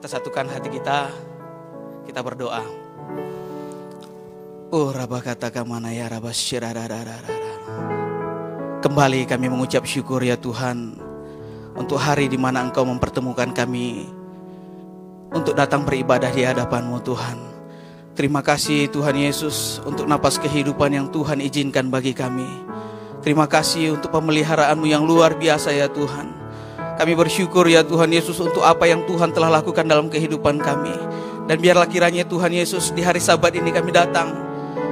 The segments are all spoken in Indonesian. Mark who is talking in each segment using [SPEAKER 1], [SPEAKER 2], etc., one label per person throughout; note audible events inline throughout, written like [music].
[SPEAKER 1] Kita satukan hati kita, kita berdoa. Oh Rabba kata mana ya Rabba Kembali kami mengucap syukur ya Tuhan Untuk hari di mana Engkau mempertemukan kami Untuk datang beribadah di hadapanmu Tuhan. Terima kasih Tuhan Yesus Untuk napas kehidupan yang Tuhan izinkan bagi kami. Terima kasih untuk pemeliharaanmu yang luar biasa ya Tuhan Kami bersyukur ya Tuhan Yesus untuk apa yang Tuhan telah lakukan dalam kehidupan kami Dan biarlah kiranya Tuhan Yesus di hari sabat ini kami datang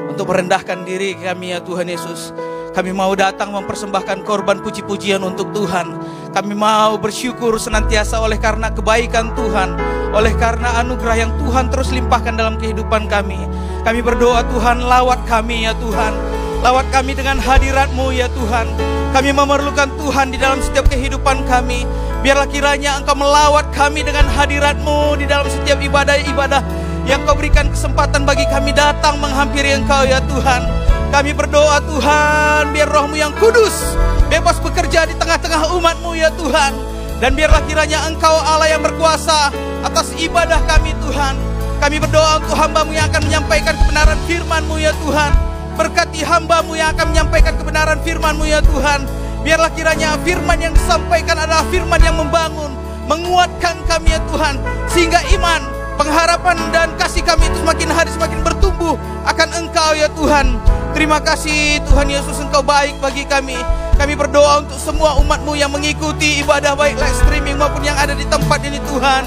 [SPEAKER 1] untuk merendahkan diri kami ya Tuhan Yesus. Kami mau datang mempersembahkan korban puji-pujian untuk Tuhan. Kami mau bersyukur senantiasa oleh karena kebaikan Tuhan, oleh karena anugerah yang Tuhan terus limpahkan dalam kehidupan kami. Kami berdoa Tuhan lawat kami ya Tuhan. Lawat kami dengan hadiratmu ya Tuhan. Kami memerlukan Tuhan di dalam setiap kehidupan kami. Biarlah kiranya Engkau melawat kami dengan hadiratmu di dalam setiap ibadah-ibadah yang kau berikan kesempatan bagi kami datang menghampiri engkau ya Tuhan. Kami berdoa Tuhan, biar rohmu yang kudus bebas bekerja di tengah-tengah umatmu ya Tuhan. Dan biarlah kiranya engkau Allah yang berkuasa atas ibadah kami Tuhan. Kami berdoa untuk hambamu yang akan menyampaikan kebenaran firmanmu ya Tuhan. Berkati hambamu yang akan menyampaikan kebenaran firmanmu ya Tuhan. Biarlah kiranya firman yang disampaikan adalah firman yang membangun, menguatkan kami ya Tuhan. Sehingga iman pengharapan dan kasih kami itu semakin hari semakin bertumbuh akan Engkau ya Tuhan. Terima kasih Tuhan Yesus Engkau baik bagi kami. Kami berdoa untuk semua umatmu yang mengikuti ibadah baik live streaming maupun yang ada di tempat ini Tuhan.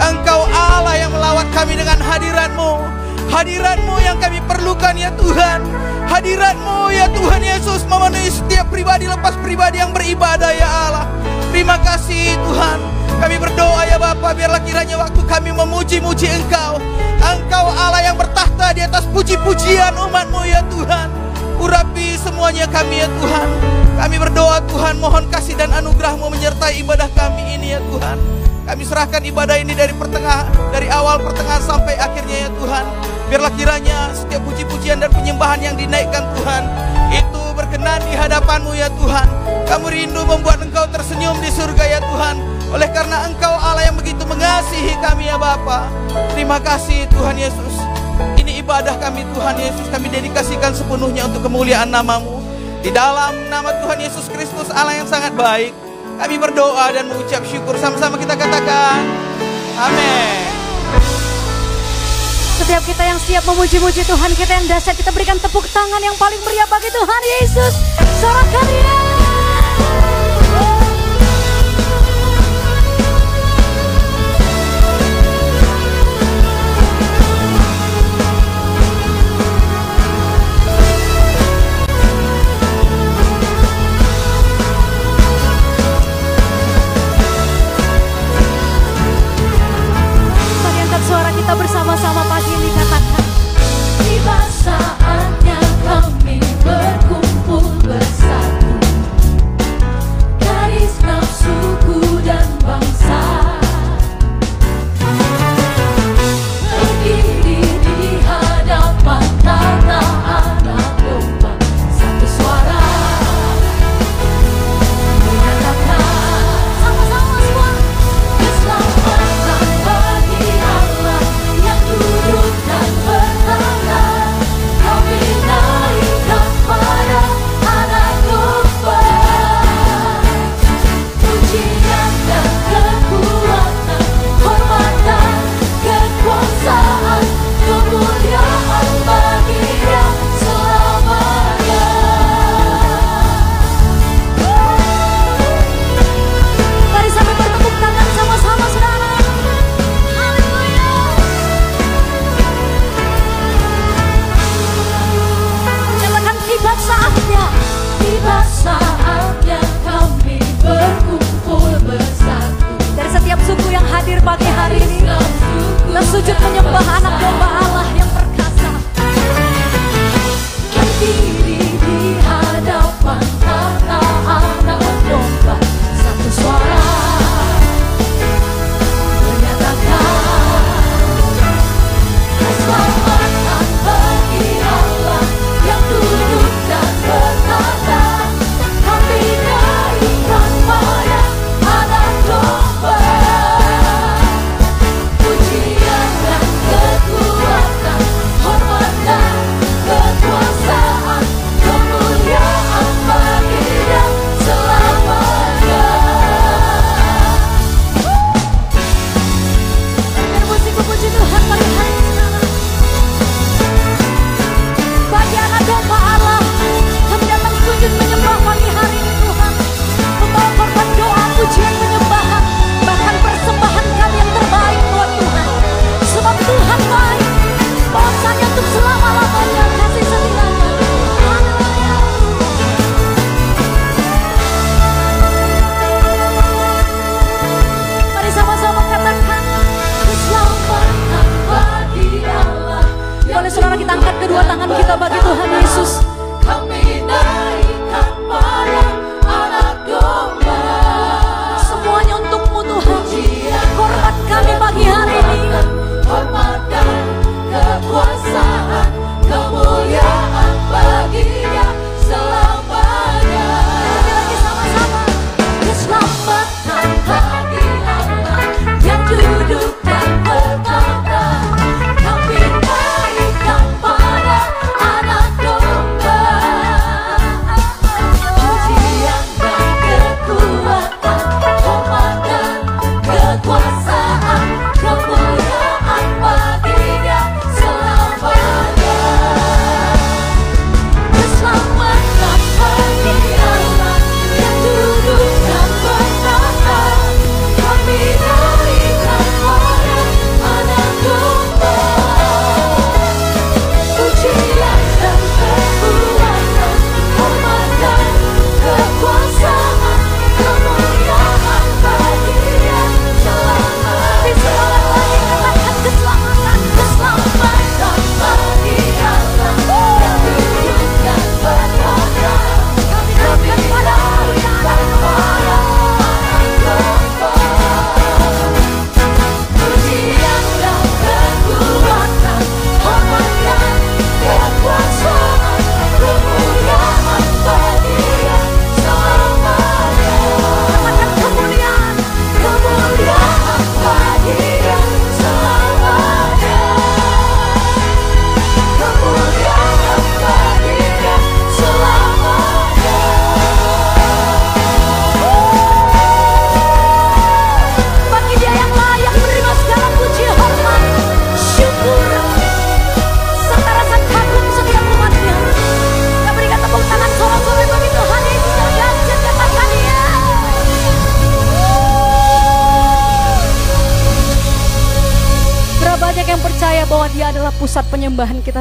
[SPEAKER 1] Engkau Allah yang melawat kami dengan hadiratmu. Hadiratmu yang kami perlukan ya Tuhan. Hadiratmu ya Tuhan Yesus memenuhi setiap pribadi lepas pribadi yang beribadah ya Allah. Terima kasih Tuhan. Kami berdoa ya Bapa, biarlah kiranya waktu kami memuji-muji Engkau. Engkau Allah yang bertahta di atas puji-pujian umatmu ya Tuhan. Urapi semuanya kami ya Tuhan. Kami berdoa Tuhan mohon kasih dan anugerahmu menyertai ibadah kami ini ya Tuhan. Kami serahkan ibadah ini dari pertengahan, dari awal pertengahan sampai akhirnya ya Tuhan. Biarlah kiranya setiap puji-pujian dan penyembahan yang dinaikkan Tuhan itu berkenan di hadapanmu ya Tuhan. Kami rindu membuat Engkau tersenyum di surga ya Tuhan. Oleh karena Engkau Allah yang begitu mengasihi kami ya Bapa. Terima kasih Tuhan Yesus. Ini ibadah kami Tuhan Yesus. Kami dedikasikan sepenuhnya untuk kemuliaan namamu. Di dalam nama Tuhan Yesus Kristus Allah yang sangat baik. Kami berdoa dan mengucap syukur. Sama-sama kita katakan. Amin.
[SPEAKER 2] Setiap kita yang siap memuji-muji Tuhan kita yang dasar kita berikan tepuk tangan yang paling meriah bagi Tuhan Yesus. Sorakan kita bersama-sama pagi ini.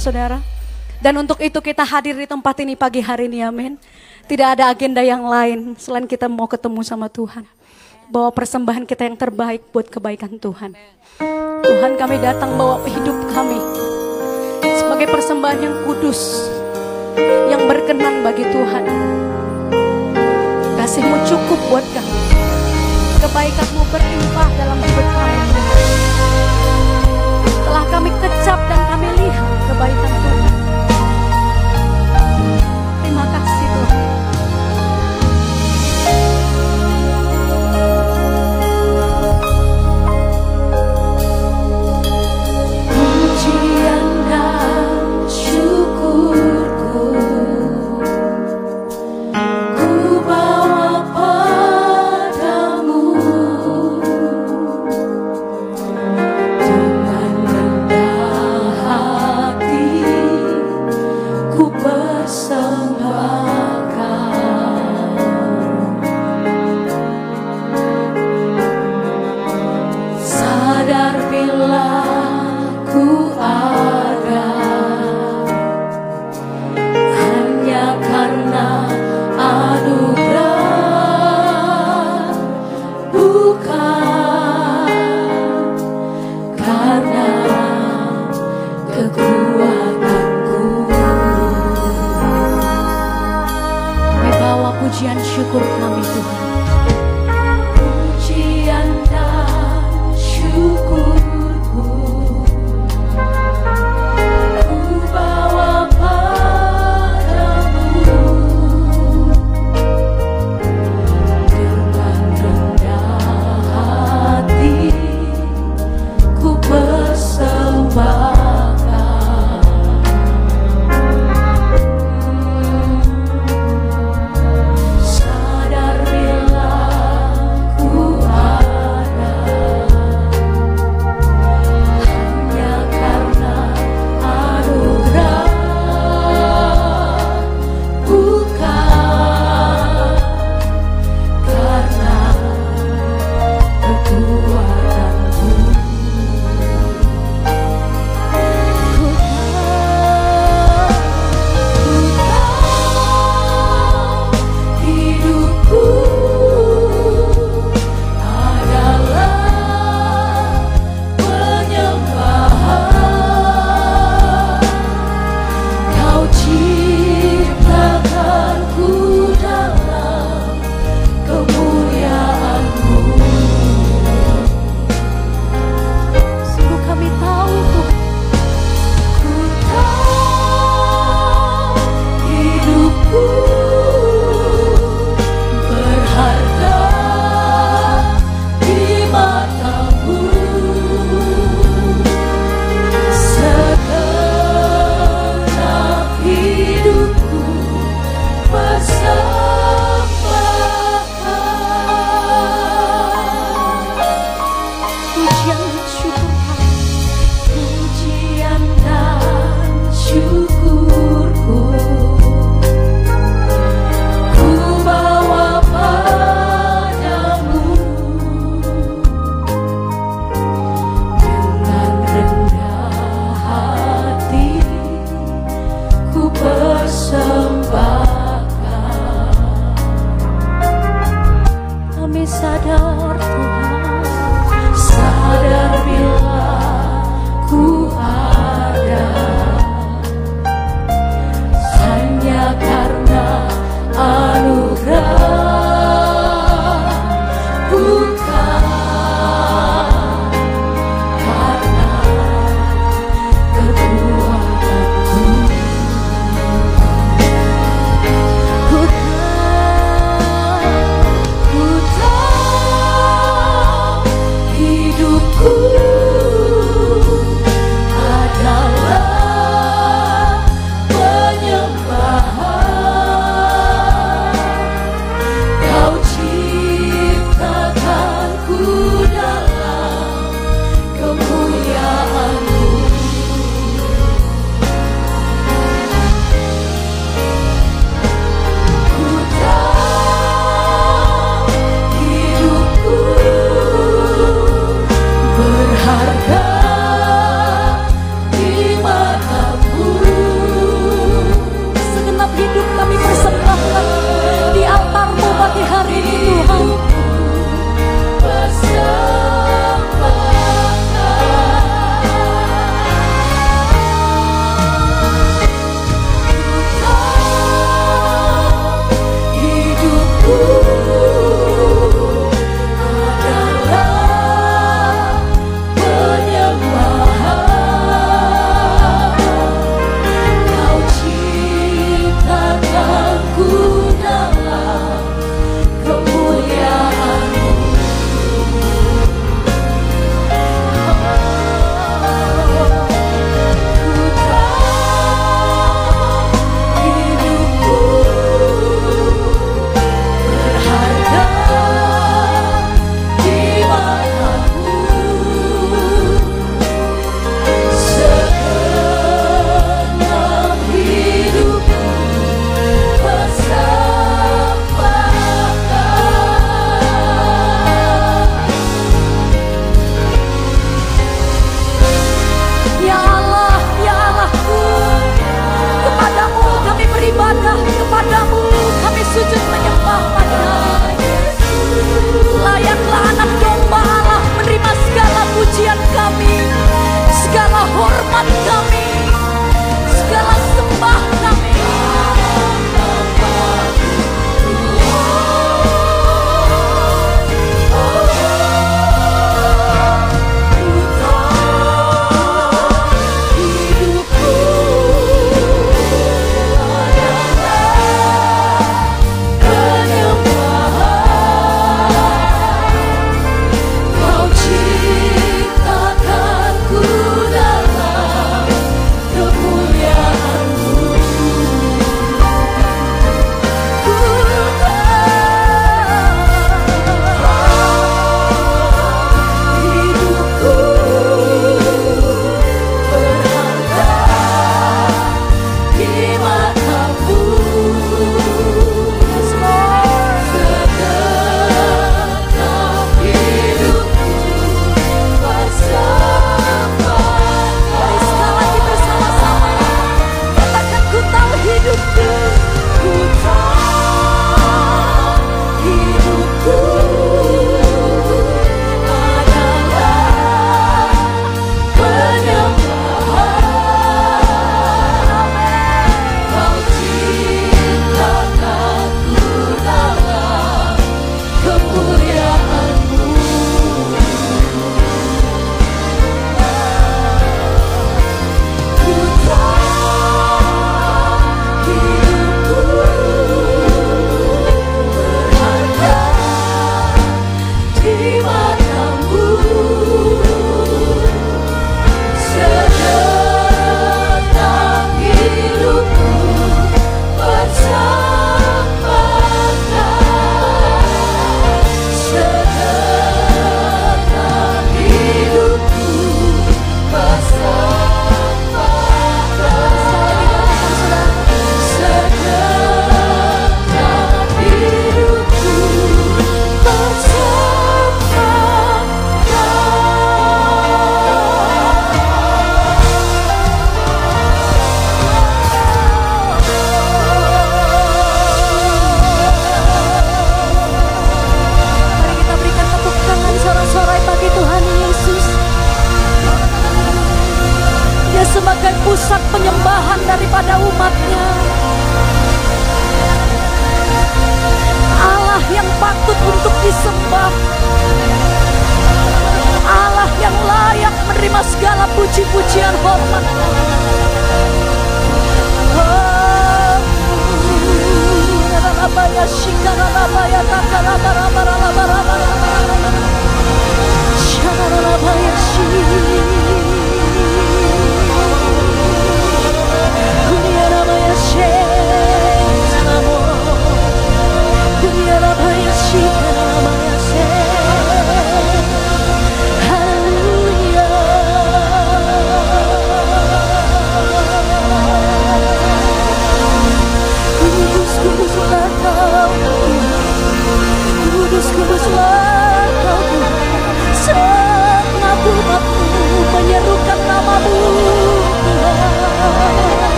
[SPEAKER 2] saudara. Dan untuk itu kita hadir di tempat ini pagi hari ini, amin. Tidak ada agenda yang lain selain kita mau ketemu sama Tuhan. Bawa persembahan kita yang terbaik buat kebaikan Tuhan. Tuhan kami datang bawa hidup kami sebagai persembahan yang kudus, yang berkenan bagi Tuhan. Kasihmu cukup buat kami. Kebaikanmu berlimpah dalam hidup kami. Telah kami kecap dan
[SPEAKER 3] Bye.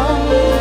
[SPEAKER 3] love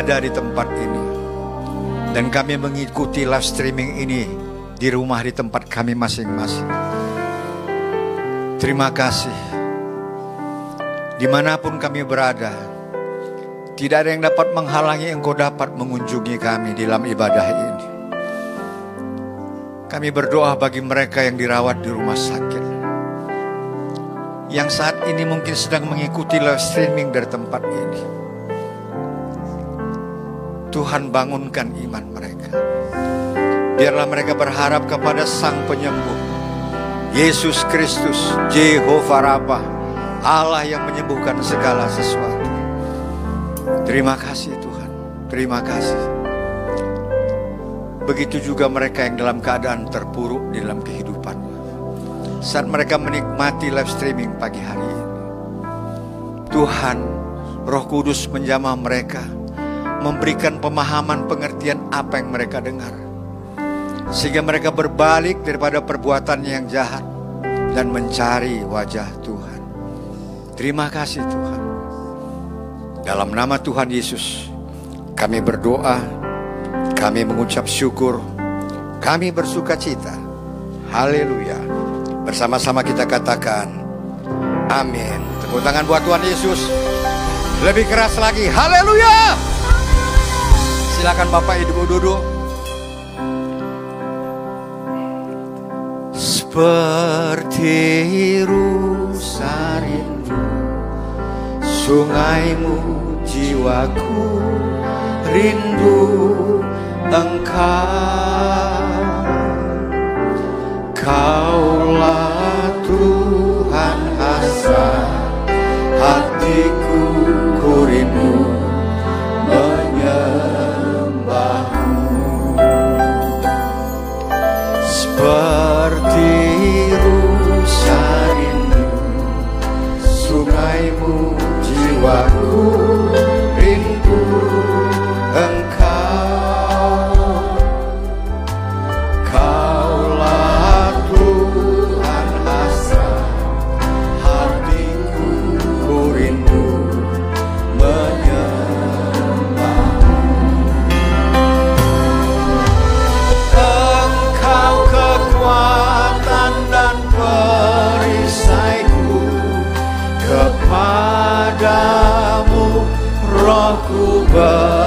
[SPEAKER 3] ada di tempat ini. Dan kami mengikuti live streaming ini di rumah di tempat kami masing-masing. Terima kasih. Di mana pun kami berada, tidak ada yang dapat menghalangi engkau dapat mengunjungi kami dalam ibadah ini. Kami berdoa bagi mereka yang dirawat di rumah sakit. Yang saat ini mungkin sedang mengikuti live streaming dari tempat ini. Tuhan bangunkan iman mereka. Biarlah mereka berharap kepada Sang Penyembuh. Yesus Kristus, Jehovah Rabbah, Allah yang menyembuhkan segala sesuatu. Terima kasih Tuhan, terima kasih. Begitu juga mereka yang dalam keadaan terpuruk di dalam kehidupan. Saat mereka menikmati live streaming pagi hari ini. Tuhan, Roh Kudus menjamah mereka memberikan pemahaman pengertian apa yang mereka dengar. Sehingga mereka berbalik daripada perbuatan yang jahat dan mencari wajah Tuhan. Terima kasih Tuhan. Dalam nama Tuhan Yesus, kami berdoa, kami mengucap syukur, kami bersuka cita. Haleluya. Bersama-sama kita katakan, amin. Tepuk tangan buat Tuhan Yesus. Lebih keras lagi, haleluya. Silakan Bapak Ibu duduk. Seperti rusa rindu Sungaimu jiwaku rindu engkau Kaulah jiwaku rindu above.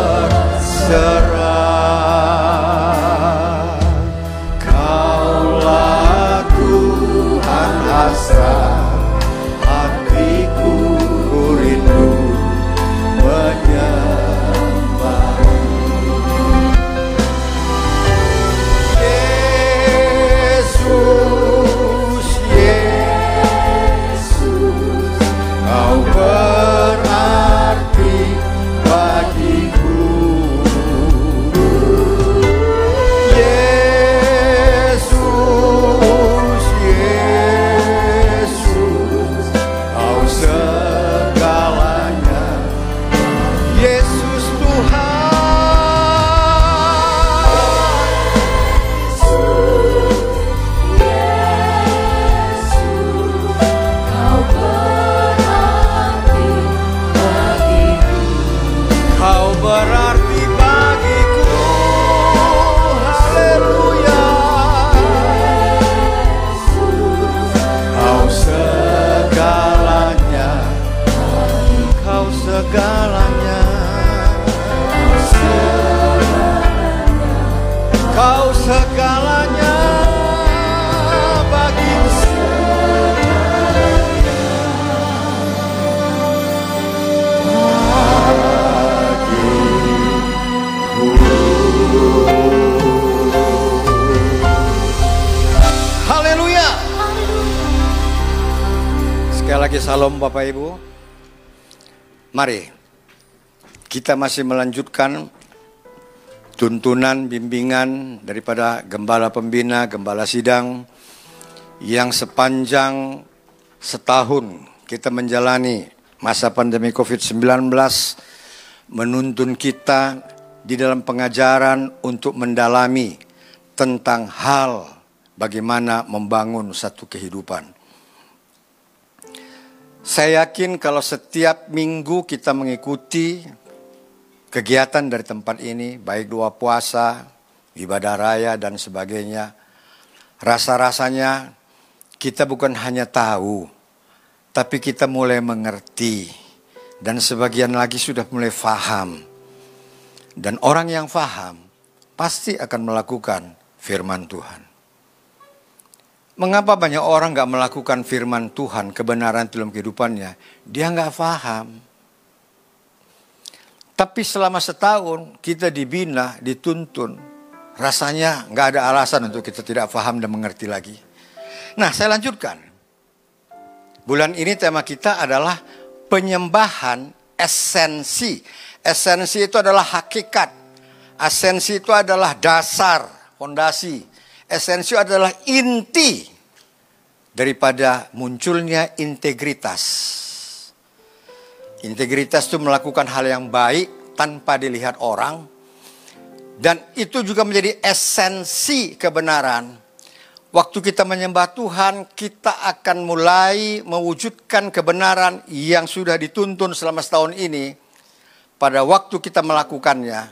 [SPEAKER 3] Salam Bapak Ibu. Mari kita masih melanjutkan tuntunan bimbingan daripada gembala pembina, gembala sidang yang sepanjang setahun kita menjalani masa pandemi Covid-19 menuntun kita di dalam pengajaran untuk mendalami tentang hal bagaimana membangun satu kehidupan. Saya yakin kalau setiap minggu kita mengikuti kegiatan dari tempat ini, baik doa puasa, ibadah raya, dan sebagainya, rasa-rasanya kita bukan hanya tahu, tapi kita mulai mengerti, dan sebagian lagi sudah mulai faham. Dan orang yang faham pasti akan melakukan firman Tuhan. Mengapa banyak orang nggak melakukan firman Tuhan, kebenaran dalam kehidupannya? Dia nggak paham. Tapi selama setahun kita dibina, dituntun, rasanya nggak ada alasan untuk kita tidak paham dan mengerti lagi. Nah, saya lanjutkan. Bulan ini tema kita adalah penyembahan esensi. Esensi itu adalah hakikat. Esensi itu adalah dasar, fondasi. Esensi adalah inti daripada munculnya integritas. Integritas itu melakukan hal yang baik tanpa dilihat orang. Dan itu juga menjadi esensi kebenaran. Waktu kita menyembah Tuhan, kita akan mulai mewujudkan kebenaran yang sudah dituntun selama setahun ini. Pada waktu kita melakukannya,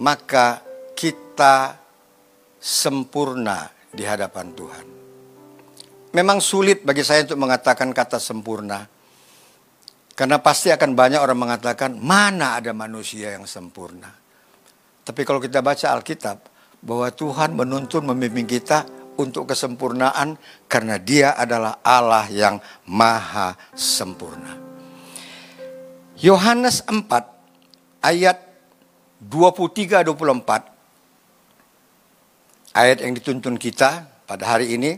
[SPEAKER 3] maka kita sempurna di hadapan Tuhan. Memang sulit bagi saya untuk mengatakan kata sempurna. Karena pasti akan banyak orang mengatakan, mana ada manusia yang sempurna. Tapi kalau kita baca Alkitab, bahwa Tuhan menuntun memimpin kita untuk kesempurnaan karena dia adalah Allah yang maha sempurna. Yohanes 4 ayat 23 24 ayat yang dituntun kita pada hari ini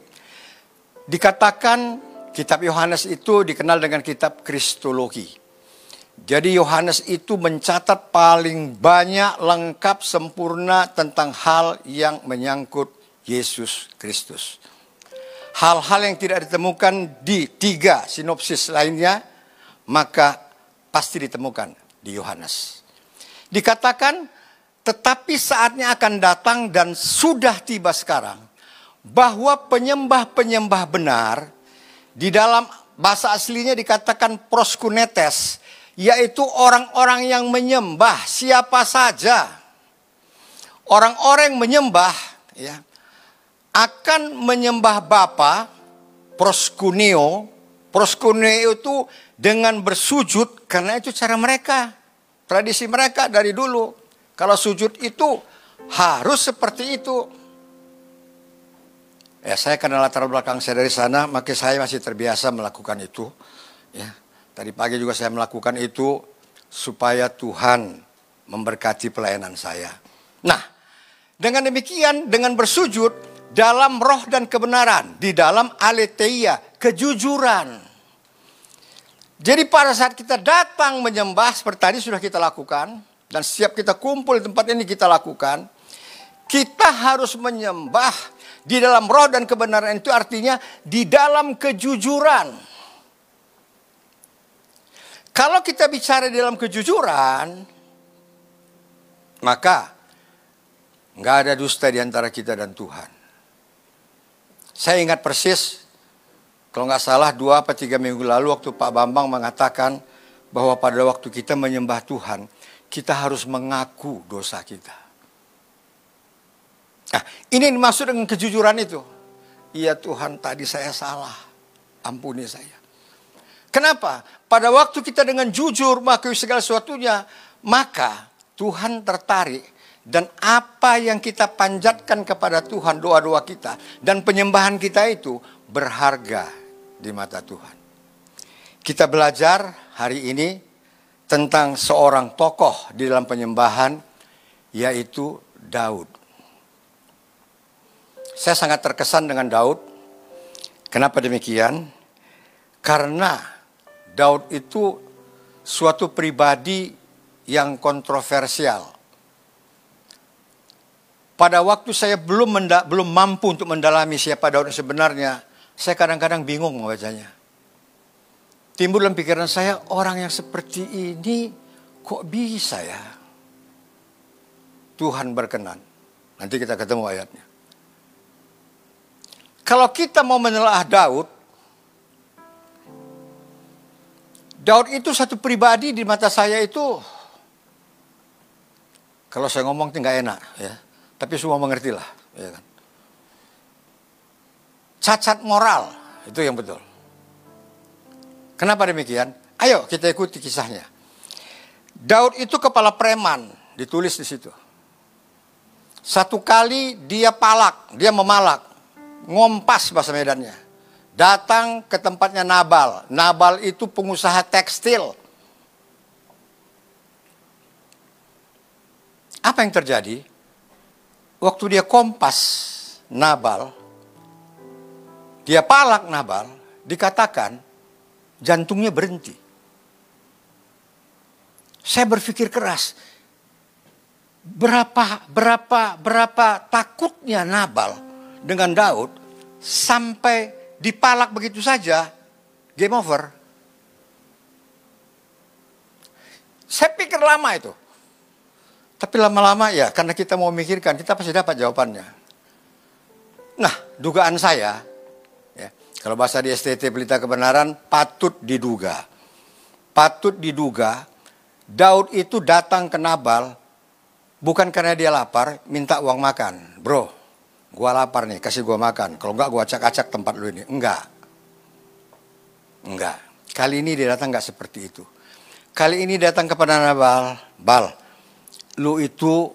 [SPEAKER 3] dikatakan kitab Yohanes itu dikenal dengan kitab kristologi. Jadi Yohanes itu mencatat paling banyak lengkap sempurna tentang hal yang menyangkut Yesus Kristus. Hal-hal yang tidak ditemukan di tiga sinopsis lainnya, maka pasti ditemukan di Yohanes. Dikatakan, tetapi saatnya akan datang dan sudah tiba sekarang, bahwa penyembah-penyembah benar, di dalam bahasa aslinya dikatakan proskunetes, yaitu orang-orang yang menyembah siapa saja. Orang-orang yang menyembah, ya, akan menyembah Bapa proskuneo. Proskuneo itu dengan bersujud karena itu cara mereka. Tradisi mereka dari dulu. Kalau sujud itu harus seperti itu. Ya, saya karena latar belakang saya dari sana, maka saya masih terbiasa melakukan itu. Ya, tadi pagi juga saya melakukan itu supaya Tuhan memberkati pelayanan saya. Nah, dengan demikian, dengan bersujud, dalam roh dan kebenaran, di dalam aletheia, kejujuran. Jadi pada saat kita datang menyembah seperti tadi sudah kita lakukan dan setiap kita kumpul di tempat ini kita lakukan, kita harus menyembah di dalam roh dan kebenaran itu artinya di dalam kejujuran. Kalau kita bicara di dalam kejujuran, maka nggak ada dusta di antara kita dan Tuhan. Saya ingat persis, kalau nggak salah dua atau tiga minggu lalu waktu Pak Bambang mengatakan bahwa pada waktu kita menyembah Tuhan, kita harus mengaku dosa kita. Nah, ini yang dimaksud dengan kejujuran itu. Iya Tuhan, tadi saya salah. Ampuni saya. Kenapa? Pada waktu kita dengan jujur mengakui segala sesuatunya, maka Tuhan tertarik dan apa yang kita panjatkan kepada Tuhan, doa-doa kita, dan penyembahan kita itu berharga di mata Tuhan. Kita belajar hari ini tentang seorang tokoh di dalam penyembahan, yaitu Daud. Saya sangat terkesan dengan Daud. Kenapa demikian? Karena Daud itu suatu pribadi yang kontroversial pada waktu saya belum belum mampu untuk mendalami siapa Daud sebenarnya, saya kadang-kadang bingung membacanya. Timbul dalam pikiran saya, orang yang seperti ini kok bisa ya? Tuhan berkenan. Nanti kita ketemu ayatnya. Kalau kita mau menelaah Daud, Daud itu satu pribadi di mata saya itu, kalau saya ngomong nggak enak ya tapi semua mengerti lah. Ya kan? Cacat moral, itu yang betul. Kenapa demikian? Ayo kita ikuti kisahnya. Daud itu kepala preman, ditulis di situ. Satu kali dia palak, dia memalak, ngompas bahasa Medannya. Datang ke tempatnya Nabal. Nabal itu pengusaha tekstil. Apa yang terjadi? waktu dia kompas Nabal, dia palak Nabal, dikatakan jantungnya berhenti. Saya berpikir keras, berapa berapa berapa takutnya Nabal dengan Daud sampai dipalak begitu saja, game over. Saya pikir lama itu. Tapi lama-lama ya karena kita mau mikirkan kita pasti dapat jawabannya. Nah dugaan saya, ya, kalau bahasa di STT Pelita Kebenaran patut diduga. Patut diduga Daud itu datang ke Nabal bukan karena dia lapar, minta uang makan. Bro, gua lapar nih, kasih gua makan. Kalau enggak gua acak-acak tempat lu ini. Enggak. Enggak. Kali ini dia datang enggak seperti itu. Kali ini datang kepada Nabal, Bal, lu itu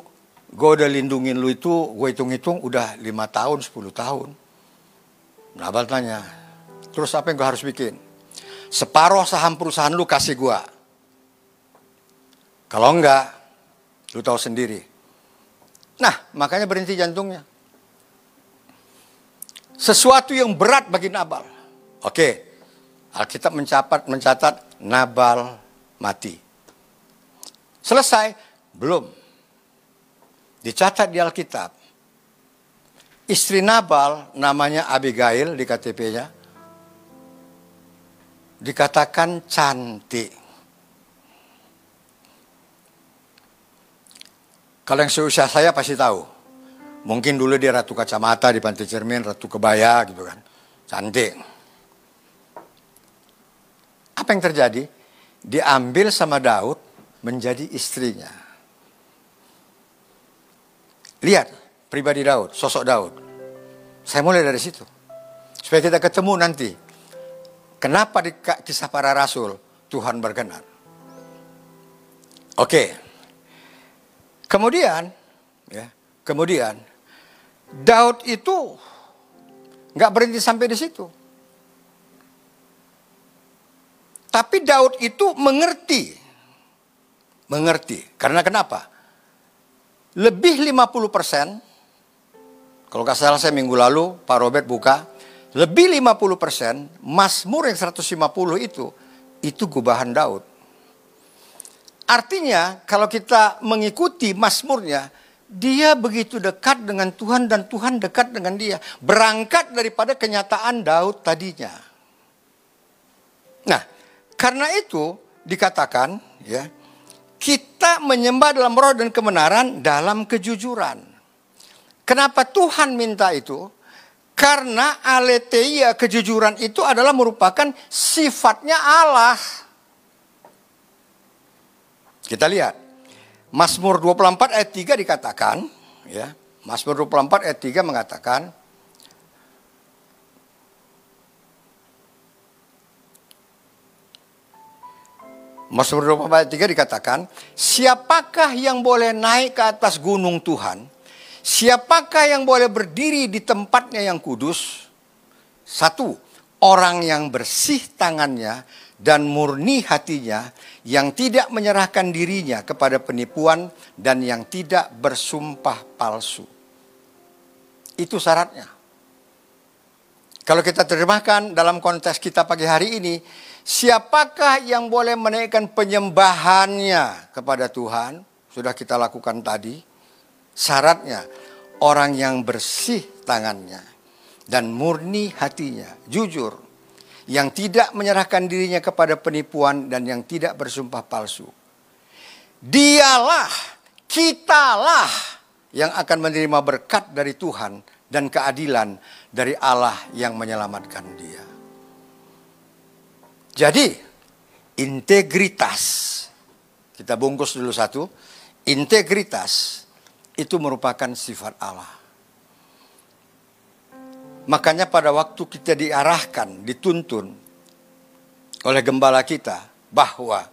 [SPEAKER 3] gue udah lindungin lu itu, gue hitung-hitung udah lima tahun, 10 tahun. Nabal tanya, terus apa yang gue harus bikin? Separuh saham perusahaan lu kasih gue. Kalau enggak, lu tahu sendiri. Nah, makanya berhenti jantungnya. Sesuatu yang berat bagi Nabal. Oke, Alkitab mencatat, mencatat Nabal mati. Selesai? Belum. Dicatat di Alkitab. Istri Nabal namanya Abigail di KTP-nya. Dikatakan cantik. Kalau yang seusia saya pasti tahu. Mungkin dulu dia ratu kacamata di pantai cermin, ratu kebaya gitu kan. Cantik. Apa yang terjadi? Diambil sama Daud menjadi istrinya. Lihat pribadi Daud, sosok Daud. Saya mulai dari situ. Supaya kita ketemu nanti. Kenapa di kisah para rasul Tuhan berkenan. Oke. Kemudian, ya, kemudian Daud itu nggak berhenti sampai di situ. Tapi Daud itu mengerti. Mengerti. Karena kenapa? Lebih 50 persen, kalau nggak salah saya minggu lalu Pak Robert buka, lebih 50 persen Mazmur yang 150 itu, itu gubahan Daud. Artinya kalau kita mengikuti Mazmurnya, dia begitu dekat dengan Tuhan dan Tuhan dekat dengan dia. Berangkat daripada kenyataan Daud tadinya. Nah, karena itu dikatakan ya, kita menyembah dalam roh dan kebenaran dalam kejujuran. Kenapa Tuhan minta itu? Karena aletheia kejujuran itu adalah merupakan sifatnya Allah. Kita lihat. Mazmur 24 ayat 3 dikatakan, ya. Mazmur 24 ayat 3 mengatakan, Mazmur 24 ayat 3 dikatakan, siapakah yang boleh naik ke atas gunung Tuhan? Siapakah yang boleh berdiri di tempatnya yang kudus? Satu, orang yang bersih tangannya dan murni hatinya, yang tidak menyerahkan dirinya kepada penipuan dan yang tidak bersumpah palsu. Itu syaratnya. Kalau kita terjemahkan dalam konteks kita pagi hari ini, siapakah yang boleh menaikkan penyembahannya kepada Tuhan? Sudah kita lakukan tadi. Syaratnya orang yang bersih tangannya dan murni hatinya, jujur, yang tidak menyerahkan dirinya kepada penipuan dan yang tidak bersumpah palsu. Dialah, kitalah yang akan menerima berkat dari Tuhan dan keadilan dari Allah yang menyelamatkan dia. Jadi, integritas. Kita bungkus dulu satu. Integritas itu merupakan sifat Allah. Makanya pada waktu kita diarahkan, dituntun oleh gembala kita bahwa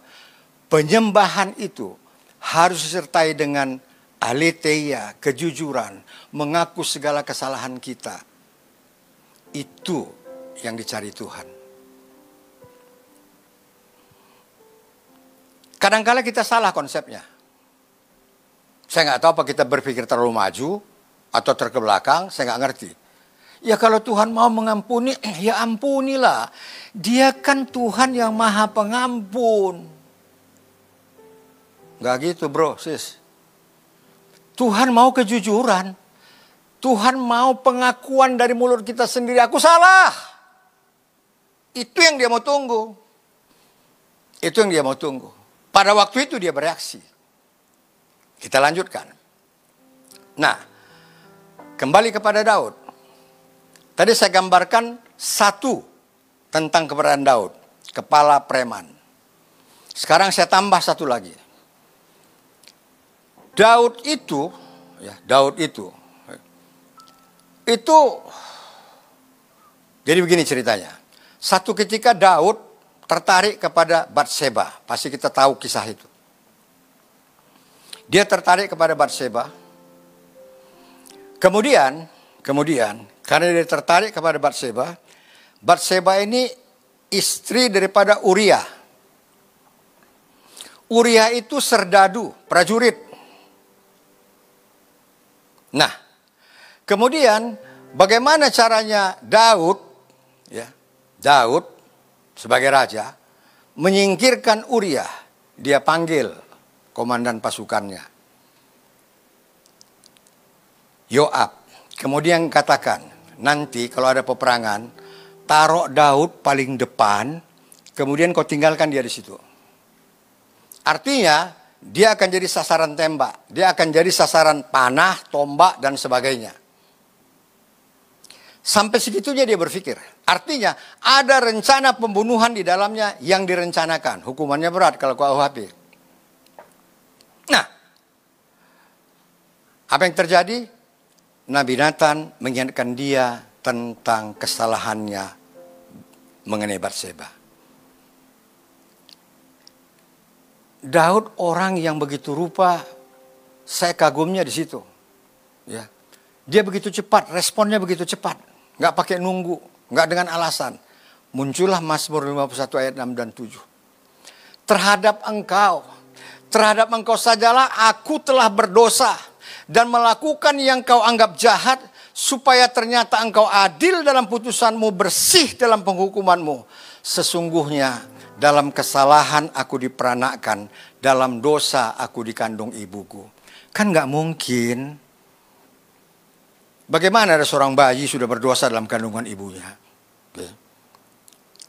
[SPEAKER 3] penyembahan itu harus disertai dengan aletheia, kejujuran, mengaku segala kesalahan kita. Itu yang dicari Tuhan. Kadangkala kita salah konsepnya. Saya nggak tahu apa kita berpikir terlalu maju atau terkebelakang, saya nggak ngerti. Ya kalau Tuhan mau mengampuni, [clears throat] ya ampunilah. Dia kan Tuhan yang maha pengampun. Gak gitu bro, sis. Tuhan mau kejujuran. Tuhan mau pengakuan dari mulut kita sendiri. Aku salah. Itu yang dia mau tunggu. Itu yang dia mau tunggu. Pada waktu itu dia bereaksi. Kita lanjutkan. Nah, kembali kepada Daud. Tadi saya gambarkan satu tentang keberadaan Daud, kepala preman. Sekarang saya tambah satu lagi. Daud itu, ya Daud itu, itu jadi begini ceritanya. Satu ketika Daud tertarik kepada Batseba, pasti kita tahu kisah itu. Dia tertarik kepada Batseba. Kemudian, kemudian karena dia tertarik kepada Batseba, Batseba ini istri daripada Uria. Uria itu serdadu, prajurit. Nah, kemudian bagaimana caranya Daud, ya, Daud sebagai raja menyingkirkan Uria? Dia panggil komandan pasukannya, Yoab. Kemudian katakan, nanti kalau ada peperangan, taruh Daud paling depan, kemudian kau tinggalkan dia di situ. Artinya, dia akan jadi sasaran tembak, dia akan jadi sasaran panah, tombak, dan sebagainya. Sampai segitunya dia berpikir. Artinya, ada rencana pembunuhan di dalamnya yang direncanakan. Hukumannya berat kalau kau HP. Nah, apa yang terjadi? Nabi Nathan mengingatkan dia tentang kesalahannya mengenai Batseba. Daud orang yang begitu rupa, saya kagumnya di situ. Ya, dia begitu cepat, responnya begitu cepat, nggak pakai nunggu, nggak dengan alasan. Muncullah Mazmur 51 ayat 6 dan 7. Terhadap engkau, terhadap engkau sajalah aku telah berdosa dan melakukan yang kau anggap jahat supaya ternyata engkau adil dalam putusanmu, bersih dalam penghukumanmu. Sesungguhnya dalam kesalahan aku diperanakkan, dalam dosa aku dikandung ibuku. Kan nggak mungkin. Bagaimana ada seorang bayi sudah berdosa dalam kandungan ibunya?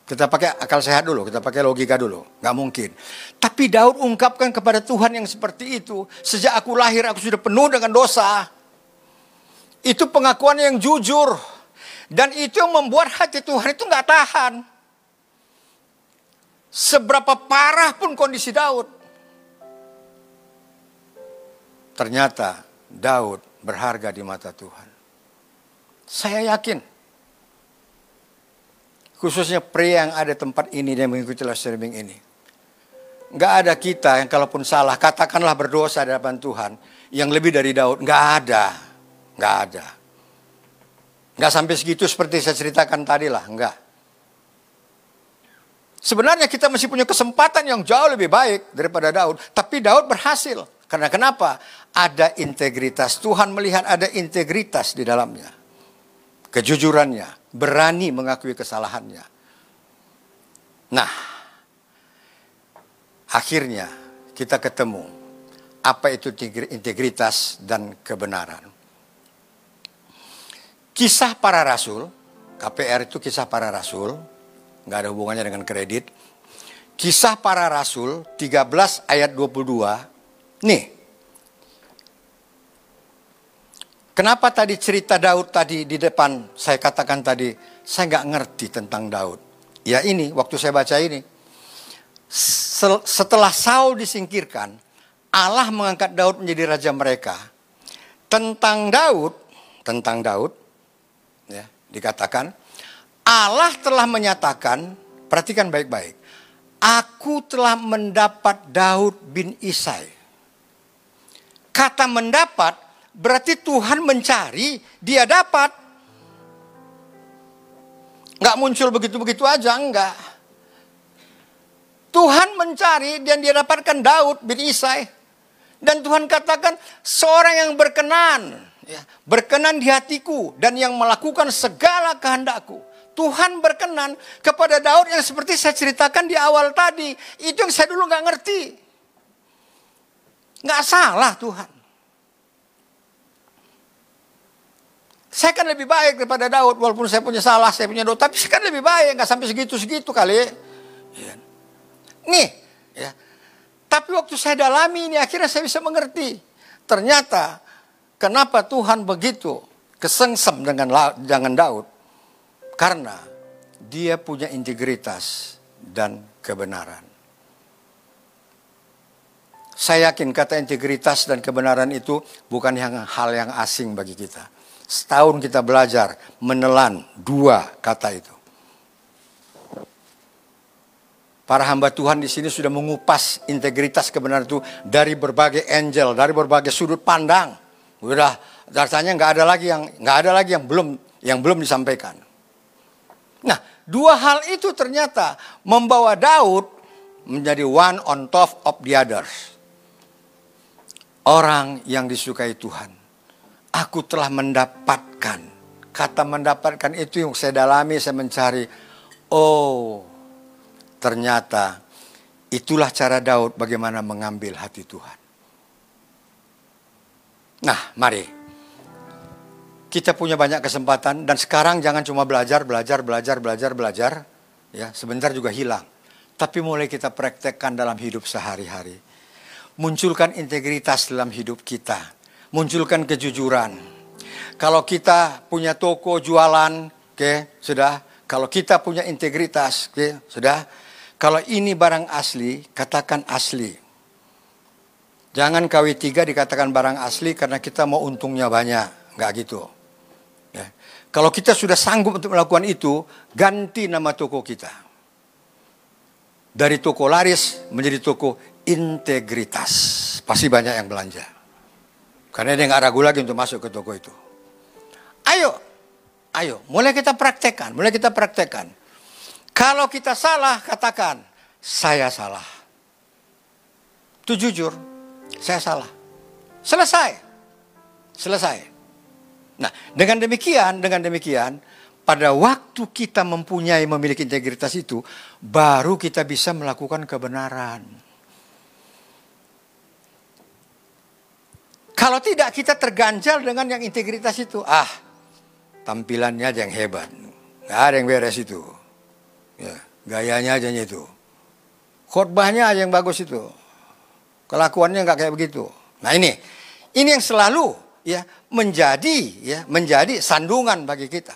[SPEAKER 3] Kita pakai akal sehat dulu, kita pakai logika dulu. Nggak mungkin. Tapi Daud ungkapkan kepada Tuhan yang seperti itu. Sejak aku lahir aku sudah penuh dengan dosa. Itu pengakuan yang jujur. Dan itu yang membuat hati Tuhan itu nggak tahan. Seberapa parah pun kondisi Daud. Ternyata Daud berharga di mata Tuhan. Saya yakin. Khususnya pria yang ada tempat ini dan mengikuti live streaming ini. Nggak ada kita yang kalaupun salah, katakanlah berdosa di hadapan Tuhan. Yang lebih dari Daud, nggak ada. Nggak ada. Nggak sampai segitu seperti saya ceritakan tadi lah, nggak. Sebenarnya kita masih punya kesempatan yang jauh lebih baik daripada Daud. Tapi Daud berhasil. Karena kenapa? Ada integritas. Tuhan melihat ada integritas di dalamnya. Kejujurannya. Berani mengakui kesalahannya. Nah. Akhirnya kita ketemu. Apa itu integritas dan kebenaran. Kisah para rasul. KPR itu kisah para rasul nggak ada hubungannya dengan kredit. Kisah para Rasul 13 ayat 22. Nih. Kenapa tadi cerita Daud tadi di depan saya katakan tadi saya nggak ngerti tentang Daud. Ya ini waktu saya baca ini. Setelah Saul disingkirkan, Allah mengangkat Daud menjadi raja mereka. Tentang Daud, tentang Daud, ya dikatakan Allah telah menyatakan, perhatikan baik-baik. Aku telah mendapat Daud bin Isai. Kata mendapat berarti Tuhan mencari, dia dapat. Nggak muncul begitu-begitu aja, enggak. Tuhan mencari dan dia dapatkan Daud bin Isai. Dan Tuhan katakan seorang yang berkenan. ya, berkenan di hatiku dan yang melakukan segala kehendakku. Tuhan berkenan kepada Daud yang seperti saya ceritakan di awal tadi. Itu yang saya dulu nggak ngerti. Nggak salah Tuhan. Saya kan lebih baik daripada Daud, walaupun saya punya salah, saya punya dosa, tapi saya kan lebih baik, nggak sampai segitu-segitu kali. Ya. Nih, ya. Tapi waktu saya dalami ini akhirnya saya bisa mengerti. Ternyata kenapa Tuhan begitu kesengsem dengan dengan Daud? Karena dia punya integritas dan kebenaran. Saya yakin kata integritas dan kebenaran itu bukan yang hal yang asing bagi kita Setahun kita belajar menelan dua kata itu. Para hamba Tuhan di sini sudah mengupas integritas kebenaran itu dari berbagai angel, dari berbagai sudut pandang. Sudah rasanya nggak ada lagi yang nggak ada lagi yang belum yang belum disampaikan. Nah, dua hal itu ternyata membawa Daud menjadi one on top of the others. Orang yang disukai Tuhan aku telah mendapatkan. Kata mendapatkan itu yang saya dalami, saya mencari. Oh, ternyata itulah cara Daud bagaimana mengambil hati Tuhan. Nah, mari. Kita punya banyak kesempatan dan sekarang jangan cuma belajar, belajar, belajar, belajar, belajar. Ya, sebentar juga hilang. Tapi mulai kita praktekkan dalam hidup sehari-hari. Munculkan integritas dalam hidup kita munculkan kejujuran. Kalau kita punya toko jualan, oke, okay, sudah. Kalau kita punya integritas, oke, okay, sudah. Kalau ini barang asli, katakan asli. Jangan KW3 dikatakan barang asli karena kita mau untungnya banyak. Enggak gitu. Ya. Kalau kita sudah sanggup untuk melakukan itu, ganti nama toko kita. Dari toko laris menjadi toko integritas. Pasti banyak yang belanja. Karena dia nggak ragu lagi untuk masuk ke toko itu. Ayo, ayo, mulai kita praktekkan, mulai kita praktekkan. Kalau kita salah, katakan, saya salah. Itu jujur, saya salah. Selesai. Selesai. Nah, dengan demikian, dengan demikian, pada waktu kita mempunyai memiliki integritas itu, baru kita bisa melakukan kebenaran. Kalau tidak kita terganjal dengan yang integritas itu. Ah, tampilannya aja yang hebat. Gak ada yang beres itu. Ya, gayanya aja itu. Khotbahnya aja yang bagus itu. Kelakuannya nggak kayak begitu. Nah ini, ini yang selalu ya menjadi ya menjadi sandungan bagi kita.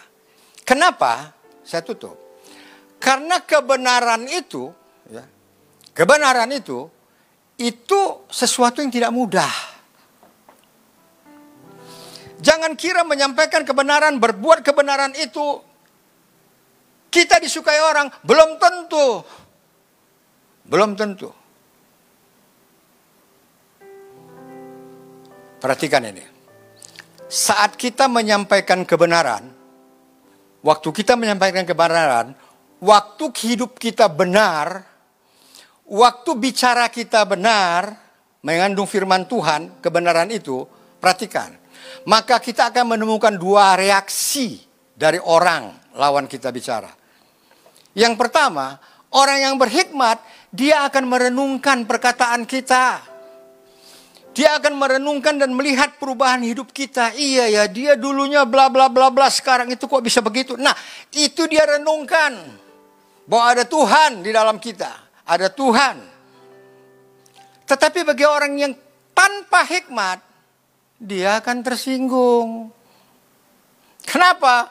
[SPEAKER 3] Kenapa? Saya tutup. Karena kebenaran itu, ya, kebenaran itu itu sesuatu yang tidak mudah. Jangan kira menyampaikan kebenaran, berbuat kebenaran itu kita disukai orang, belum tentu. Belum tentu. Perhatikan ini. Saat kita menyampaikan kebenaran, waktu kita menyampaikan kebenaran, waktu hidup kita benar, waktu bicara kita benar, mengandung firman Tuhan, kebenaran itu, perhatikan maka kita akan menemukan dua reaksi dari orang lawan kita bicara. Yang pertama, orang yang berhikmat, dia akan merenungkan perkataan kita. Dia akan merenungkan dan melihat perubahan hidup kita. Iya ya, dia dulunya bla bla bla bla, sekarang itu kok bisa begitu. Nah, itu dia renungkan. Bahwa ada Tuhan di dalam kita. Ada Tuhan. Tetapi bagi orang yang tanpa hikmat, dia akan tersinggung. Kenapa?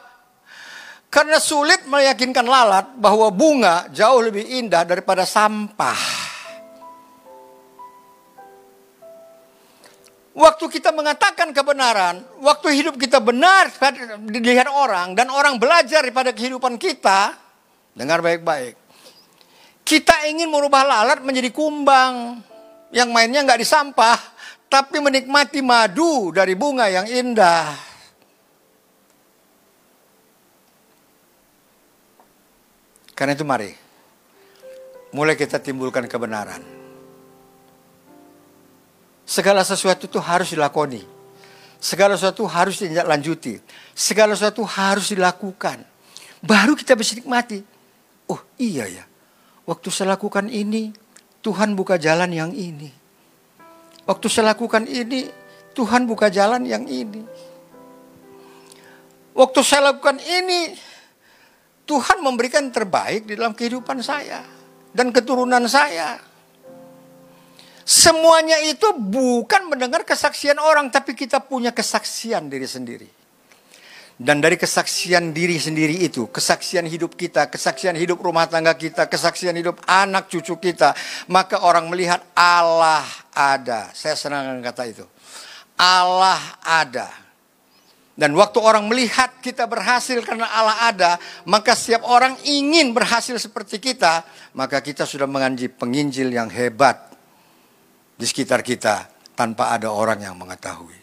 [SPEAKER 3] Karena sulit meyakinkan lalat bahwa bunga jauh lebih indah daripada sampah. Waktu kita mengatakan kebenaran, waktu hidup kita benar dilihat orang dan orang belajar daripada kehidupan kita, dengar baik-baik. Kita ingin merubah lalat menjadi kumbang yang mainnya nggak di sampah, tapi menikmati madu dari bunga yang indah. Karena itu mari, mulai kita timbulkan kebenaran. Segala sesuatu itu harus dilakoni. Segala sesuatu harus lanjuti. Segala sesuatu harus dilakukan. Baru kita bisa nikmati. Oh iya ya, waktu saya lakukan ini, Tuhan buka jalan yang ini. Waktu saya lakukan ini, Tuhan buka jalan yang ini. Waktu saya lakukan ini, Tuhan memberikan terbaik di dalam kehidupan saya dan keturunan saya. Semuanya itu bukan mendengar kesaksian orang, tapi kita punya kesaksian diri sendiri. Dan dari kesaksian diri sendiri itu, kesaksian hidup kita, kesaksian hidup rumah tangga kita, kesaksian hidup anak cucu kita, maka orang melihat Allah ada. Saya senang dengan kata itu. Allah ada. Dan waktu orang melihat kita berhasil karena Allah ada, maka setiap orang ingin berhasil seperti kita, maka kita sudah menganji penginjil yang hebat di sekitar kita tanpa ada orang yang mengetahui.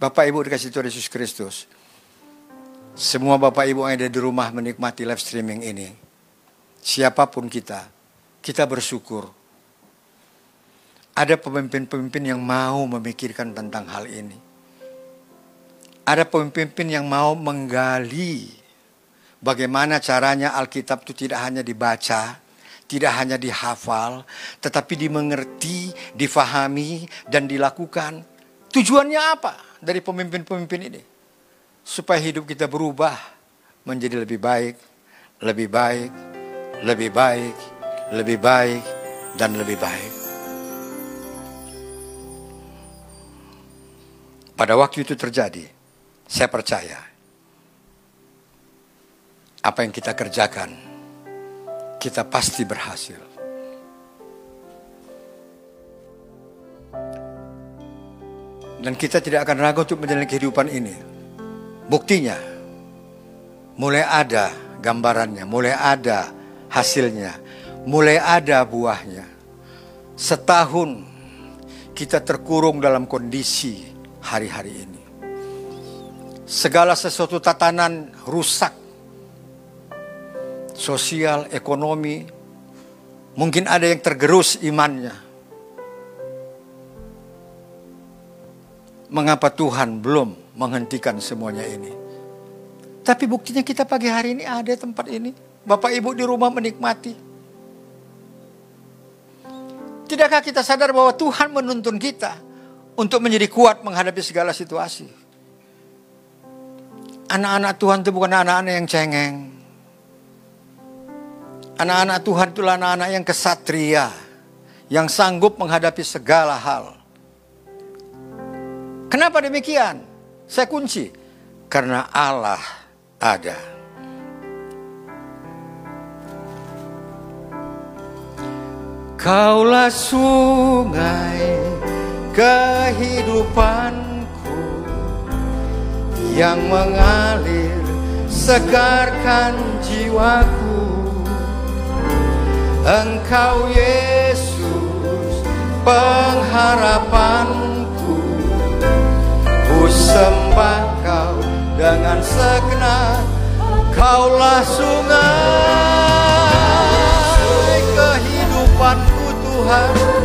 [SPEAKER 3] Bapak Ibu dikasih Tuhan Yesus Kristus. Semua Bapak Ibu yang ada di rumah menikmati live streaming ini. Siapa pun kita, kita bersyukur. Ada pemimpin-pemimpin yang mau memikirkan tentang hal ini. Ada pemimpin yang mau menggali bagaimana caranya Alkitab itu tidak hanya dibaca, tidak hanya dihafal, tetapi dimengerti, difahami, dan dilakukan. Tujuannya apa dari pemimpin-pemimpin ini? Supaya hidup kita berubah menjadi lebih baik, lebih baik, lebih baik, lebih baik, dan lebih baik. Pada waktu itu terjadi, saya percaya apa yang kita kerjakan kita pasti berhasil. Dan kita tidak akan ragu untuk menjalani kehidupan ini. Buktinya, mulai ada gambarannya, mulai ada hasilnya, mulai ada buahnya. Setahun kita terkurung dalam kondisi hari-hari ini. Segala sesuatu tatanan rusak sosial, ekonomi. Mungkin ada yang tergerus imannya. Mengapa Tuhan belum menghentikan semuanya ini? Tapi buktinya kita pagi hari ini ada tempat ini. Bapak Ibu di rumah menikmati. Tidakkah kita sadar bahwa Tuhan menuntun kita untuk menjadi kuat menghadapi segala situasi? Anak-anak Tuhan itu bukan anak-anak yang cengeng. Anak-anak Tuhan itulah anak-anak yang kesatria, yang sanggup menghadapi segala hal. Kenapa demikian? Saya kunci. Karena Allah ada. Kaulah sungai kehidupanku yang mengalir segarkan jiwaku. Engkau Yesus pengharapanku. Ku sembah kau dengan segenap Kaulah sungai. Kehidupanku Tuhan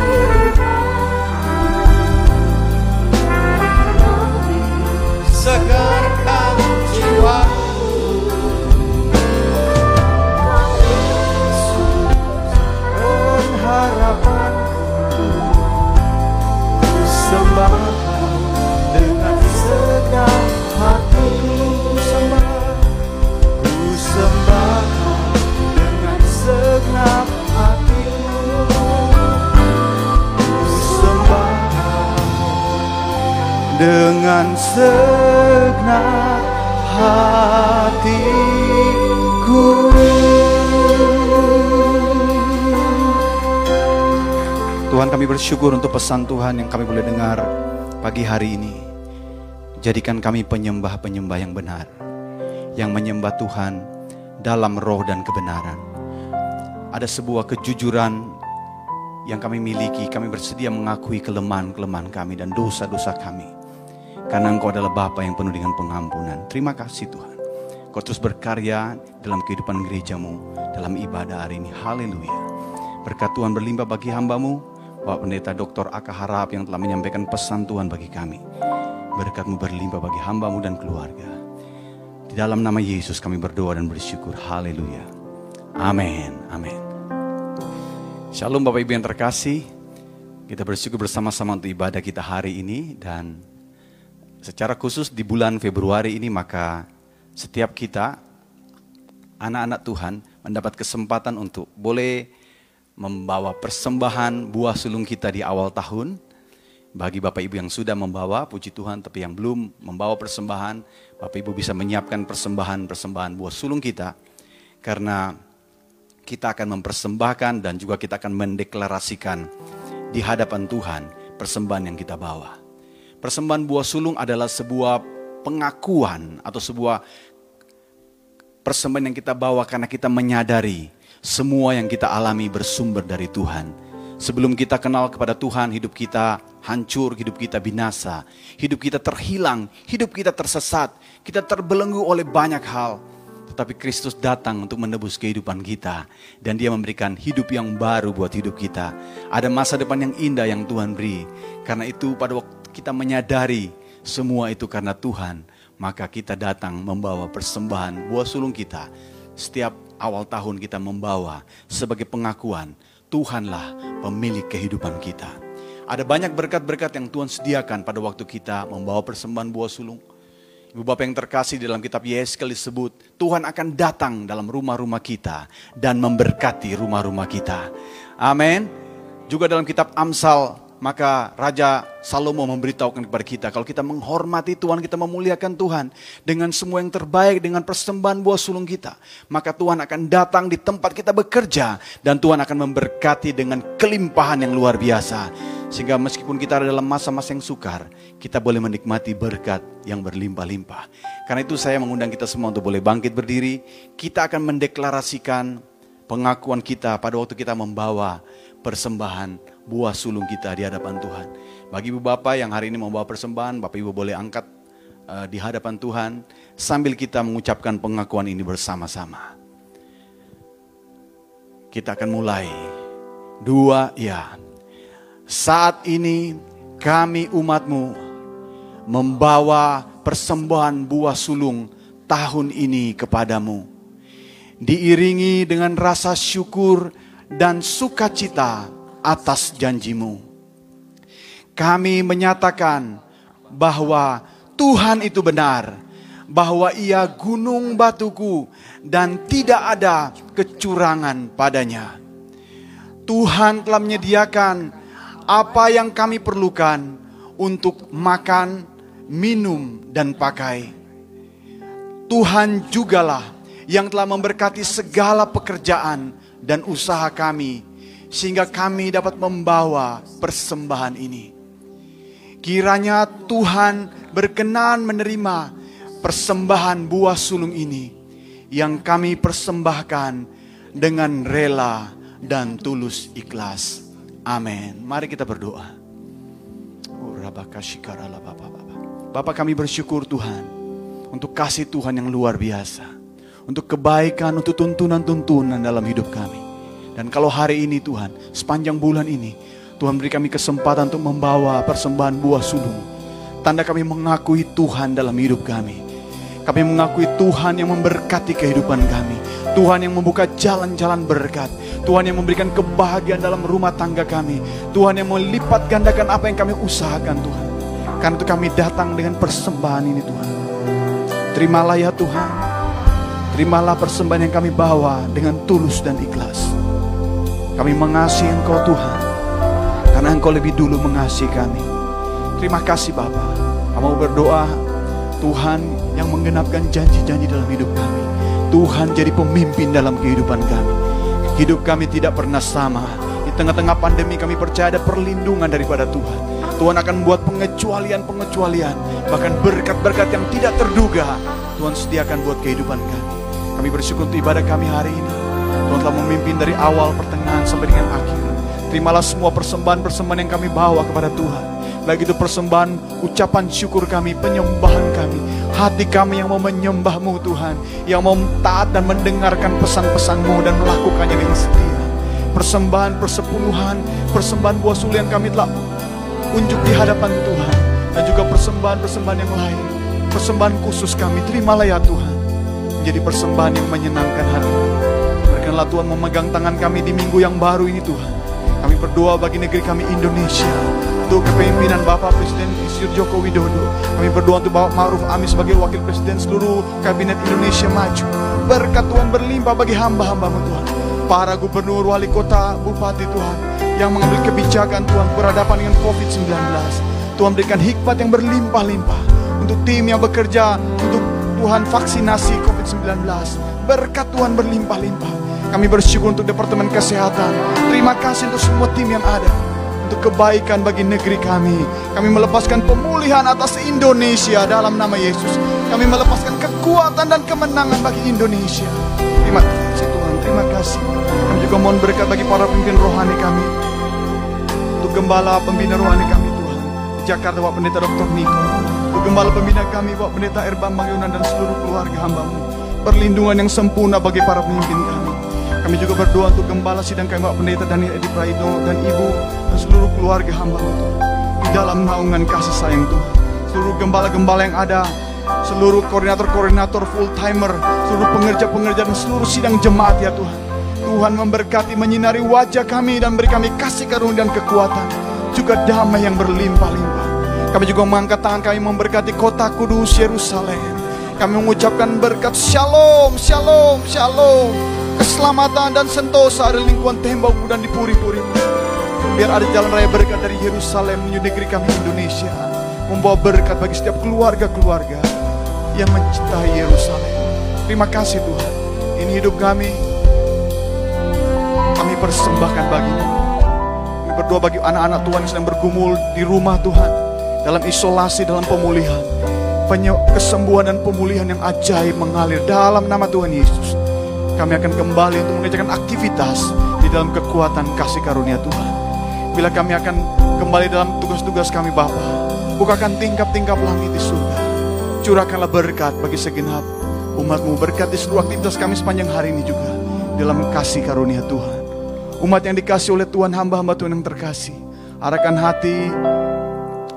[SPEAKER 3] Segarkan dengan segenap hatiku
[SPEAKER 4] Tuhan kami bersyukur untuk pesan Tuhan yang kami boleh dengar pagi hari ini. Jadikan kami penyembah-penyembah yang benar. Yang menyembah Tuhan dalam roh dan kebenaran. Ada sebuah kejujuran yang kami miliki. Kami bersedia mengakui kelemahan-kelemahan kami dan dosa-dosa kami. Karena Engkau adalah Bapa yang penuh dengan pengampunan. Terima kasih Tuhan. Kau terus berkarya dalam kehidupan gerejamu, dalam ibadah hari ini. Haleluya. Berkat Tuhan berlimpah bagi hambamu, Bapak Pendeta Dr. Aka Harap yang telah menyampaikan pesan Tuhan bagi kami. Berkatmu berlimpah bagi hambamu dan keluarga. Di dalam nama Yesus kami berdoa dan bersyukur. Haleluya. Amin. Amin. Shalom Bapak Ibu yang terkasih. Kita bersyukur bersama-sama untuk ibadah kita hari ini dan secara khusus di bulan Februari ini maka setiap kita anak-anak Tuhan mendapat kesempatan untuk boleh membawa persembahan buah sulung kita di awal tahun. Bagi Bapak Ibu yang sudah membawa, puji Tuhan, tapi yang belum membawa persembahan, Bapak Ibu bisa menyiapkan persembahan-persembahan buah sulung kita. Karena kita akan mempersembahkan dan juga kita akan mendeklarasikan di hadapan Tuhan persembahan yang kita bawa. Persembahan buah sulung adalah sebuah pengakuan atau sebuah persembahan yang kita bawa karena kita menyadari semua yang kita alami bersumber dari Tuhan. Sebelum kita kenal kepada Tuhan, hidup kita hancur, hidup kita binasa, hidup kita terhilang, hidup kita tersesat, kita terbelenggu oleh banyak hal. Tetapi Kristus datang untuk menebus kehidupan kita dan dia memberikan hidup yang baru buat hidup kita. Ada masa depan yang indah yang Tuhan beri. Karena itu pada waktu kita menyadari semua itu karena Tuhan, maka kita datang membawa persembahan buah sulung kita. Setiap awal tahun kita membawa sebagai pengakuan Tuhanlah pemilik kehidupan kita. Ada banyak berkat-berkat yang Tuhan sediakan pada waktu kita membawa persembahan buah sulung. Ibu Bapak yang terkasih dalam kitab Yeskel disebut, Tuhan akan datang dalam rumah-rumah kita dan memberkati rumah-rumah kita. Amin. Juga dalam kitab Amsal maka Raja Salomo memberitahukan kepada kita, kalau kita menghormati Tuhan, kita memuliakan Tuhan dengan semua yang terbaik, dengan persembahan buah sulung kita, maka Tuhan akan datang di tempat kita bekerja dan Tuhan akan memberkati dengan kelimpahan yang luar biasa. Sehingga meskipun kita ada dalam masa-masa yang sukar, kita boleh menikmati berkat yang berlimpah-limpah. Karena itu saya mengundang kita semua untuk boleh bangkit berdiri. Kita akan mendeklarasikan pengakuan kita pada waktu kita membawa persembahan buah sulung kita di hadapan Tuhan. Bagi ibu bapak yang hari ini membawa persembahan, bapak ibu boleh angkat uh, di hadapan Tuhan sambil kita mengucapkan pengakuan ini bersama-sama. Kita akan mulai. Dua, ya. Saat ini kami umatmu membawa persembahan buah sulung tahun ini kepadamu. Diiringi dengan rasa syukur dan sukacita atas janjimu. Kami menyatakan bahwa Tuhan itu benar, bahwa ia gunung batuku dan tidak ada kecurangan padanya. Tuhan telah menyediakan apa yang kami perlukan untuk makan, minum, dan pakai. Tuhan jugalah yang telah memberkati segala pekerjaan dan usaha kami, sehingga kami dapat membawa persembahan ini. Kiranya Tuhan berkenan menerima persembahan buah sulung ini yang kami persembahkan dengan rela dan tulus ikhlas. Amin. Mari kita berdoa. Oh, Bapak kami bersyukur Tuhan untuk kasih Tuhan yang luar biasa untuk kebaikan, untuk tuntunan-tuntunan dalam hidup kami. Dan kalau hari ini Tuhan, sepanjang bulan ini, Tuhan beri kami kesempatan untuk membawa persembahan buah sulung. Tanda kami mengakui Tuhan dalam hidup kami. Kami mengakui Tuhan yang memberkati kehidupan kami. Tuhan yang membuka jalan-jalan berkat. Tuhan yang memberikan kebahagiaan dalam rumah tangga kami. Tuhan yang melipat gandakan apa yang kami usahakan Tuhan. Karena itu kami datang dengan persembahan ini Tuhan. Terimalah ya Tuhan. Terimalah persembahan yang kami bawa dengan tulus dan ikhlas. Kami mengasihi Engkau Tuhan, karena Engkau lebih dulu mengasihi kami. Terima kasih Bapa. Kami berdoa, Tuhan yang menggenapkan janji-janji dalam hidup kami. Tuhan jadi pemimpin dalam kehidupan kami. Hidup kami tidak pernah sama. Di tengah-tengah pandemi kami percaya ada perlindungan daripada Tuhan. Tuhan akan membuat pengecualian-pengecualian, bahkan berkat-berkat yang tidak terduga. Tuhan sediakan buat kehidupan kami. Kami bersyukur untuk ibadah kami hari ini. Tuhan telah memimpin dari awal, pertengahan, sampai dengan akhir. Terimalah semua persembahan-persembahan yang kami bawa kepada Tuhan. Baik itu persembahan ucapan syukur kami, penyembahan kami. Hati kami yang mau menyembahmu Tuhan. Yang mau taat dan mendengarkan pesan-pesanmu dan melakukannya dengan setia. persembahan persepuluhan, persembahan buah suli yang kami telah unjuk di hadapan Tuhan dan juga persembahan-persembahan yang lain, persembahan khusus kami terimalah ya Tuhan menjadi persembahan yang menyenangkan hati. Berkenalah Tuhan memegang tangan kami di minggu yang baru ini Tuhan. Kami berdoa bagi negeri kami Indonesia untuk kepemimpinan Bapak Presiden Insinyur Joko Widodo. Kami berdoa untuk Bapak Ma'ruf Amin sebagai Wakil Presiden seluruh Kabinet Indonesia Maju. Berkat Tuhan berlimpah bagi hamba-hambamu Tuhan. Para gubernur, wali kota, bupati Tuhan yang mengambil kebijakan Tuhan berhadapan dengan COVID-19. Tuhan berikan hikmat yang berlimpah-limpah untuk tim yang bekerja untuk Tuhan vaksinasi COVID-19. Berkat Tuhan berlimpah-limpah. Kami bersyukur untuk Departemen Kesehatan. Terima kasih untuk semua tim yang ada. Untuk kebaikan bagi negeri kami. Kami melepaskan pemulihan atas Indonesia dalam nama Yesus. Kami melepaskan kekuatan dan kemenangan bagi Indonesia. Terima kasih Tuhan, terima kasih. Kami juga mohon berkat bagi para pemimpin rohani kami. Untuk gembala pembina rohani kami Tuhan. Di Jakarta Bapak Pendeta Dr. Niko. Untuk gembala pembina kami Bapak Pendeta Erbang Yunan dan seluruh keluarga hambamu. Perlindungan yang sempurna bagi para pemimpin kami. Kami juga berdoa untuk gembala sidang kami Bapak Pendeta Daniel Edi Praitno dan Ibu dan seluruh keluarga hambamu Tuhan. Di dalam naungan kasih sayang Tuhan. Seluruh gembala-gembala yang ada seluruh koordinator-koordinator full timer, seluruh pengerja-pengerja dan seluruh sidang jemaat ya Tuhan. Tuhan memberkati menyinari wajah kami dan beri kami kasih karunia dan kekuatan, juga damai yang berlimpah-limpah. Kami juga mengangkat tangan kami memberkati kota kudus Yerusalem. Kami mengucapkan berkat shalom, shalom, shalom. Keselamatan dan sentosa di lingkungan tembokmu dan di puri-puri. Biar ada jalan raya berkat dari Yerusalem menuju negeri kami Indonesia. Membawa berkat bagi setiap keluarga-keluarga yang mencintai Yerusalem. Terima kasih Tuhan. Ini hidup kami. Kami persembahkan bagimu. Kami berdoa bagi anak-anak Tuhan yang sedang bergumul di rumah Tuhan. Dalam isolasi, dalam pemulihan. Kesembuhan dan pemulihan yang ajaib mengalir dalam nama Tuhan Yesus. Kami akan kembali untuk mengerjakan aktivitas di dalam kekuatan kasih karunia Tuhan. Bila kami akan kembali dalam tugas-tugas kami Bapa, bukakan tingkap-tingkap langit di surga. Curahkanlah berkat bagi segenap umatmu, berkat di seluruh aktivitas kami sepanjang hari ini juga. Dalam kasih karunia Tuhan. Umat yang dikasih oleh Tuhan, hamba-hamba Tuhan yang terkasih. Arahkan hati,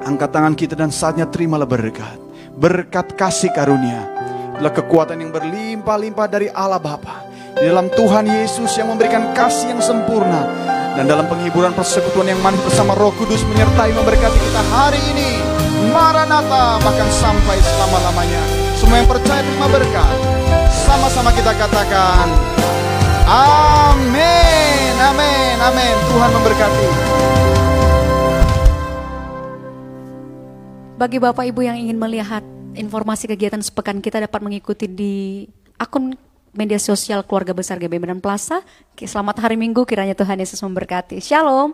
[SPEAKER 4] angkat tangan kita dan saatnya terimalah berkat. Berkat kasih karunia. Adalah kekuatan yang berlimpah-limpah dari Allah Bapa. Di dalam Tuhan Yesus yang memberikan kasih yang sempurna. Dan dalam penghiburan persekutuan yang manis bersama roh kudus menyertai memberkati kita hari ini. Maranatha bahkan sampai selama-lamanya. Semua yang percaya terima berkat. Sama-sama kita katakan. Amin, amin, amin. Tuhan memberkati.
[SPEAKER 2] Bagi Bapak Ibu yang ingin melihat informasi kegiatan sepekan kita dapat mengikuti di akun media sosial keluarga besar GB Medan Plaza. Selamat hari Minggu, kiranya Tuhan Yesus memberkati. Shalom.